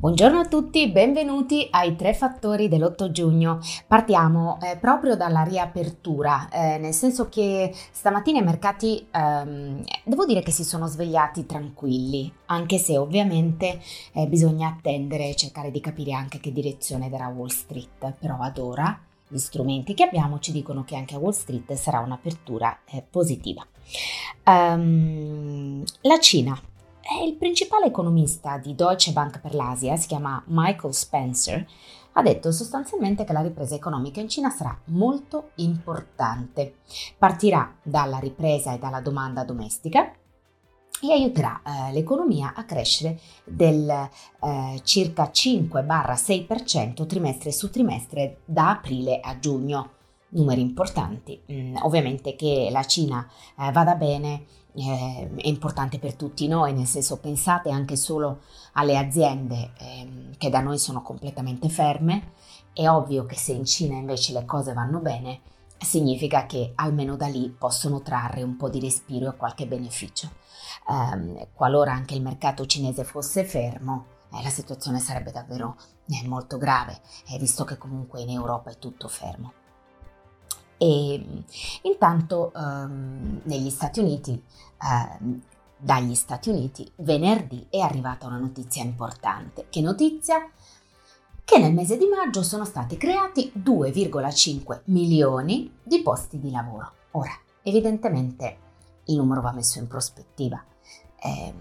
Buongiorno a tutti, benvenuti ai tre fattori dell'8 giugno. Partiamo eh, proprio dalla riapertura, eh, nel senso che stamattina i mercati, ehm, devo dire che si sono svegliati tranquilli, anche se ovviamente eh, bisogna attendere e cercare di capire anche che direzione darà Wall Street. Però ad ora gli strumenti che abbiamo ci dicono che anche a Wall Street sarà un'apertura eh, positiva. Um, la Cina il principale economista di Deutsche Bank per l'Asia, si chiama Michael Spencer, ha detto sostanzialmente che la ripresa economica in Cina sarà molto importante. Partirà dalla ripresa e dalla domanda domestica e aiuterà eh, l'economia a crescere del eh, circa 5-6% trimestre su trimestre da aprile a giugno. Numeri importanti. Mm, ovviamente che la Cina eh, vada bene eh, è importante per tutti noi, nel senso pensate anche solo alle aziende eh, che da noi sono completamente ferme, è ovvio che se in Cina invece le cose vanno bene, significa che almeno da lì possono trarre un po' di respiro e qualche beneficio. Eh, qualora anche il mercato cinese fosse fermo, eh, la situazione sarebbe davvero eh, molto grave, eh, visto che comunque in Europa è tutto fermo. E intanto ehm, negli Stati Uniti, eh, dagli Stati Uniti, venerdì è arrivata una notizia importante. Che notizia? Che nel mese di maggio sono stati creati 2,5 milioni di posti di lavoro. Ora, evidentemente il numero va messo in prospettiva. Eh,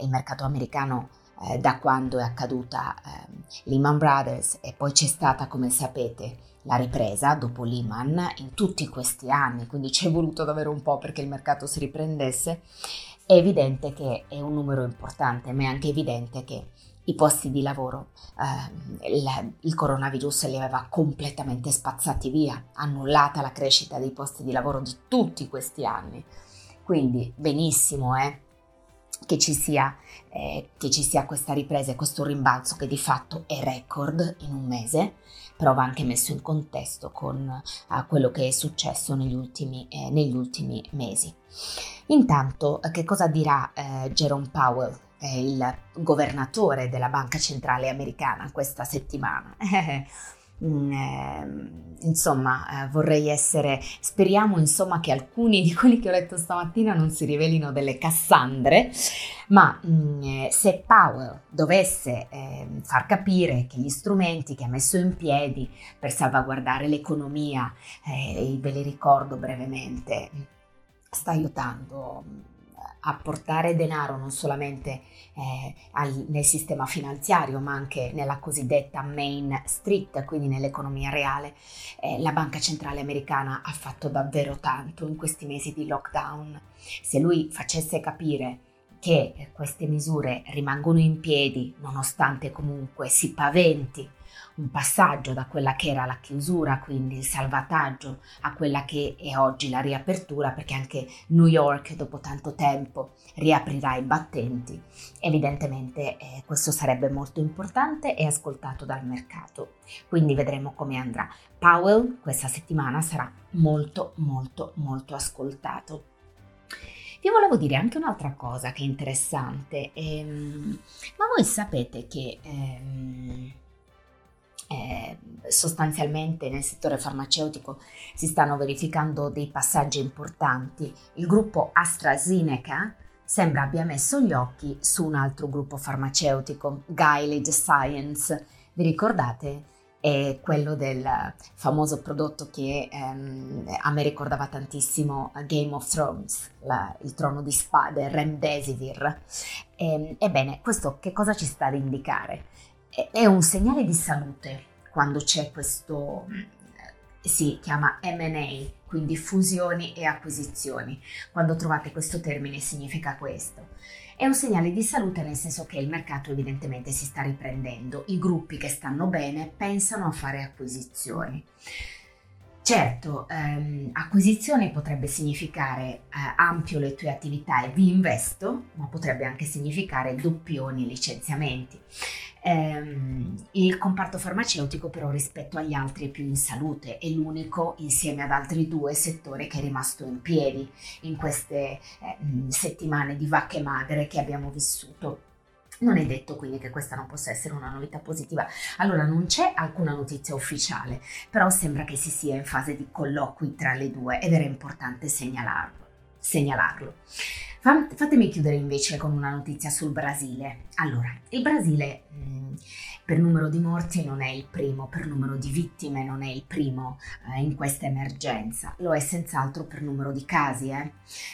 il mercato americano eh, da quando è accaduta eh, Lehman Brothers e poi c'è stata, come sapete, la ripresa dopo Lehman in tutti questi anni, quindi ci è voluto davvero un po' perché il mercato si riprendesse, è evidente che è un numero importante, ma è anche evidente che i posti di lavoro, eh, il, il, coronavirus li aveva completamente spazzati via, annullata la crescita dei posti di lavoro di tutti questi anni. Quindi benissimo, eh, che ci, sia, eh, che ci sia questa ripresa e questo rimbalzo che di fatto è record in un mese, però va anche messo in contesto con uh, quello che è successo negli ultimi, eh, negli ultimi mesi. Intanto, che cosa dirà eh, Jerome Powell, il governatore della Banca Centrale Americana, questa settimana? Mm, eh, insomma, eh, vorrei essere, speriamo insomma che alcuni di quelli che ho letto stamattina non si rivelino delle Cassandre, ma mm, eh, se Powell dovesse eh, far capire che gli strumenti che ha messo in piedi per salvaguardare l'economia, eh, ve li ricordo brevemente, sta aiutando portare denaro non solamente eh, al, nel sistema finanziario ma anche nella cosiddetta Main Street, quindi nell'economia reale. Eh, la Banca Centrale Americana ha fatto davvero tanto in questi mesi di lockdown. Se lui facesse capire che queste misure rimangono in piedi nonostante comunque si paventi un passaggio da quella che era la chiusura, quindi il salvataggio, a quella che è oggi la riapertura, perché anche New York dopo tanto tempo riaprirà i battenti. Evidentemente eh, questo sarebbe molto importante e ascoltato dal mercato, quindi vedremo come andrà. Powell questa settimana sarà molto molto molto ascoltato. Vi volevo dire anche un'altra cosa che è interessante, ehm, ma voi sapete che ehm, eh, sostanzialmente nel settore farmaceutico si stanno verificando dei passaggi importanti. Il gruppo AstraZeneca sembra abbia messo gli occhi su un altro gruppo farmaceutico, Gilead Science. Vi ricordate? È quello del famoso prodotto che ehm, a me ricordava tantissimo Game of Thrones, la, il trono di spade, Remdesivir. E, ehm, ebbene, questo che cosa ci sta ad indicare? È un segnale di salute quando c'è questo, si chiama MA, quindi fusioni e acquisizioni. Quando trovate questo termine significa questo. È un segnale di salute nel senso che il mercato evidentemente si sta riprendendo, i gruppi che stanno bene pensano a fare acquisizioni. Certo, ehm, acquisizione potrebbe significare eh, ampio le tue attività e vi investo, ma potrebbe anche significare doppioni licenziamenti. Ehm, il comparto farmaceutico però rispetto agli altri è più in salute, è l'unico insieme ad altri due settori che è rimasto in piedi in queste eh, settimane di vacche magre che abbiamo vissuto. Non è detto quindi che questa non possa essere una novità positiva. Allora non c'è alcuna notizia ufficiale, però sembra che si sia in fase di colloqui tra le due ed era importante segnalarlo. segnalarlo. Fatemi chiudere invece con una notizia sul Brasile. Allora, il Brasile mh, per numero di morti non è il primo, per numero di vittime non è il primo eh, in questa emergenza, lo è senz'altro per numero di casi, eh,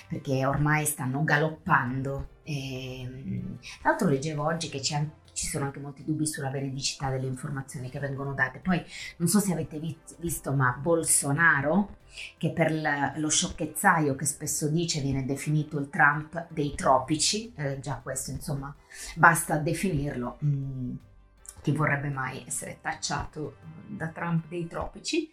perché ormai stanno galoppando. E, tra l'altro leggevo oggi che c'è anche ci sono anche molti dubbi sulla veridicità delle informazioni che vengono date. Poi non so se avete visto, ma Bolsonaro, che per lo sciocchezzaio che spesso dice viene definito il Trump dei tropici, eh, già questo insomma basta definirlo. Mm, chi vorrebbe mai essere tacciato da Trump dei tropici?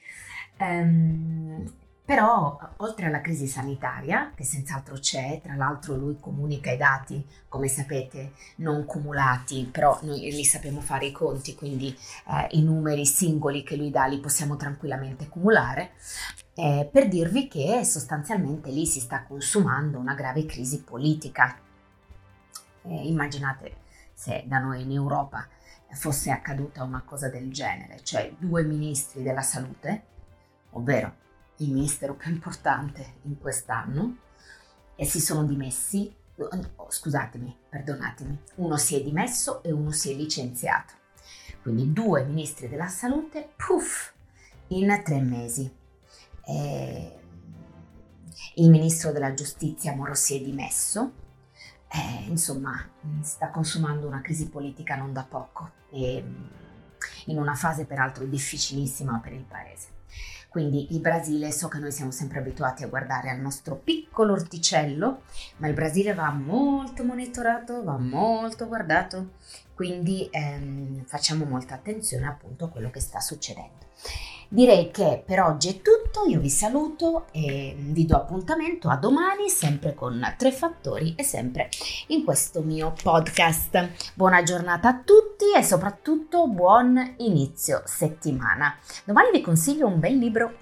Um, però, oltre alla crisi sanitaria, che senz'altro c'è, tra l'altro lui comunica i dati, come sapete, non cumulati, però noi li sappiamo fare i conti, quindi eh, i numeri singoli che lui dà li possiamo tranquillamente cumulare, eh, per dirvi che sostanzialmente lì si sta consumando una grave crisi politica. Eh, immaginate se da noi in Europa fosse accaduta una cosa del genere, cioè due ministri della salute, ovvero il ministero più importante in quest'anno e si sono dimessi, oh, scusatemi, perdonatemi, uno si è dimesso e uno si è licenziato. Quindi due ministri della salute, puff, in tre mesi. E il ministro della giustizia Moro si è dimesso. Eh, insomma, sta consumando una crisi politica non da poco e in una fase peraltro difficilissima per il paese. Quindi il Brasile, so che noi siamo sempre abituati a guardare al nostro piccolo orticello, ma il Brasile va molto monitorato, va molto guardato, quindi ehm, facciamo molta attenzione appunto a quello che sta succedendo. Direi che per oggi è tutto, io vi saluto e vi do appuntamento a domani sempre con tre fattori e sempre in questo mio podcast. Buona giornata a tutti e soprattutto buon inizio settimana. Domani vi consiglio un bel libro